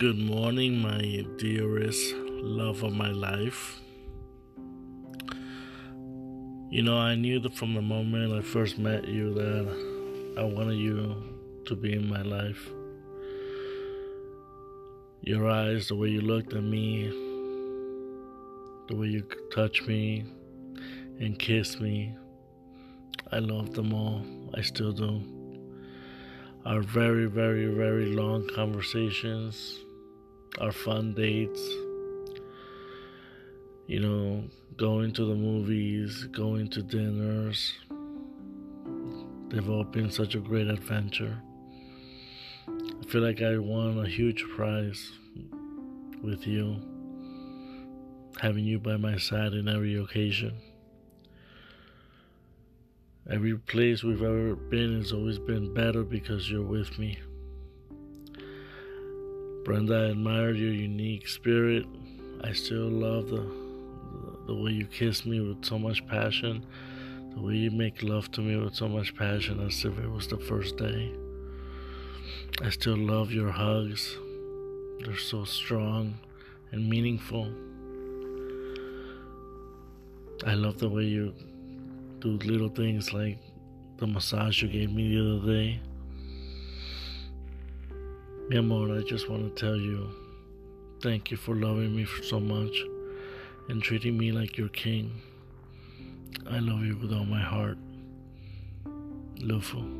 Good morning, my dearest love of my life. You know, I knew that from the moment I first met you that I wanted you to be in my life. Your eyes, the way you looked at me, the way you touched me and kissed me, I loved them all. I still do. Our very, very, very long conversations our fun dates, you know, going to the movies, going to dinners. They've all been such a great adventure. I feel like I won a huge prize with you, having you by my side in every occasion. Every place we've ever been has always been better because you're with me. Brenda, I admire your unique spirit. I still love the, the, way you kiss me with so much passion, the way you make love to me with so much passion as if it was the first day. I still love your hugs. They're so strong and meaningful. I love the way you do little things like the massage you gave me the other day. Mi amor, I just want to tell you thank you for loving me so much and treating me like your king. I love you with all my heart. Lufu.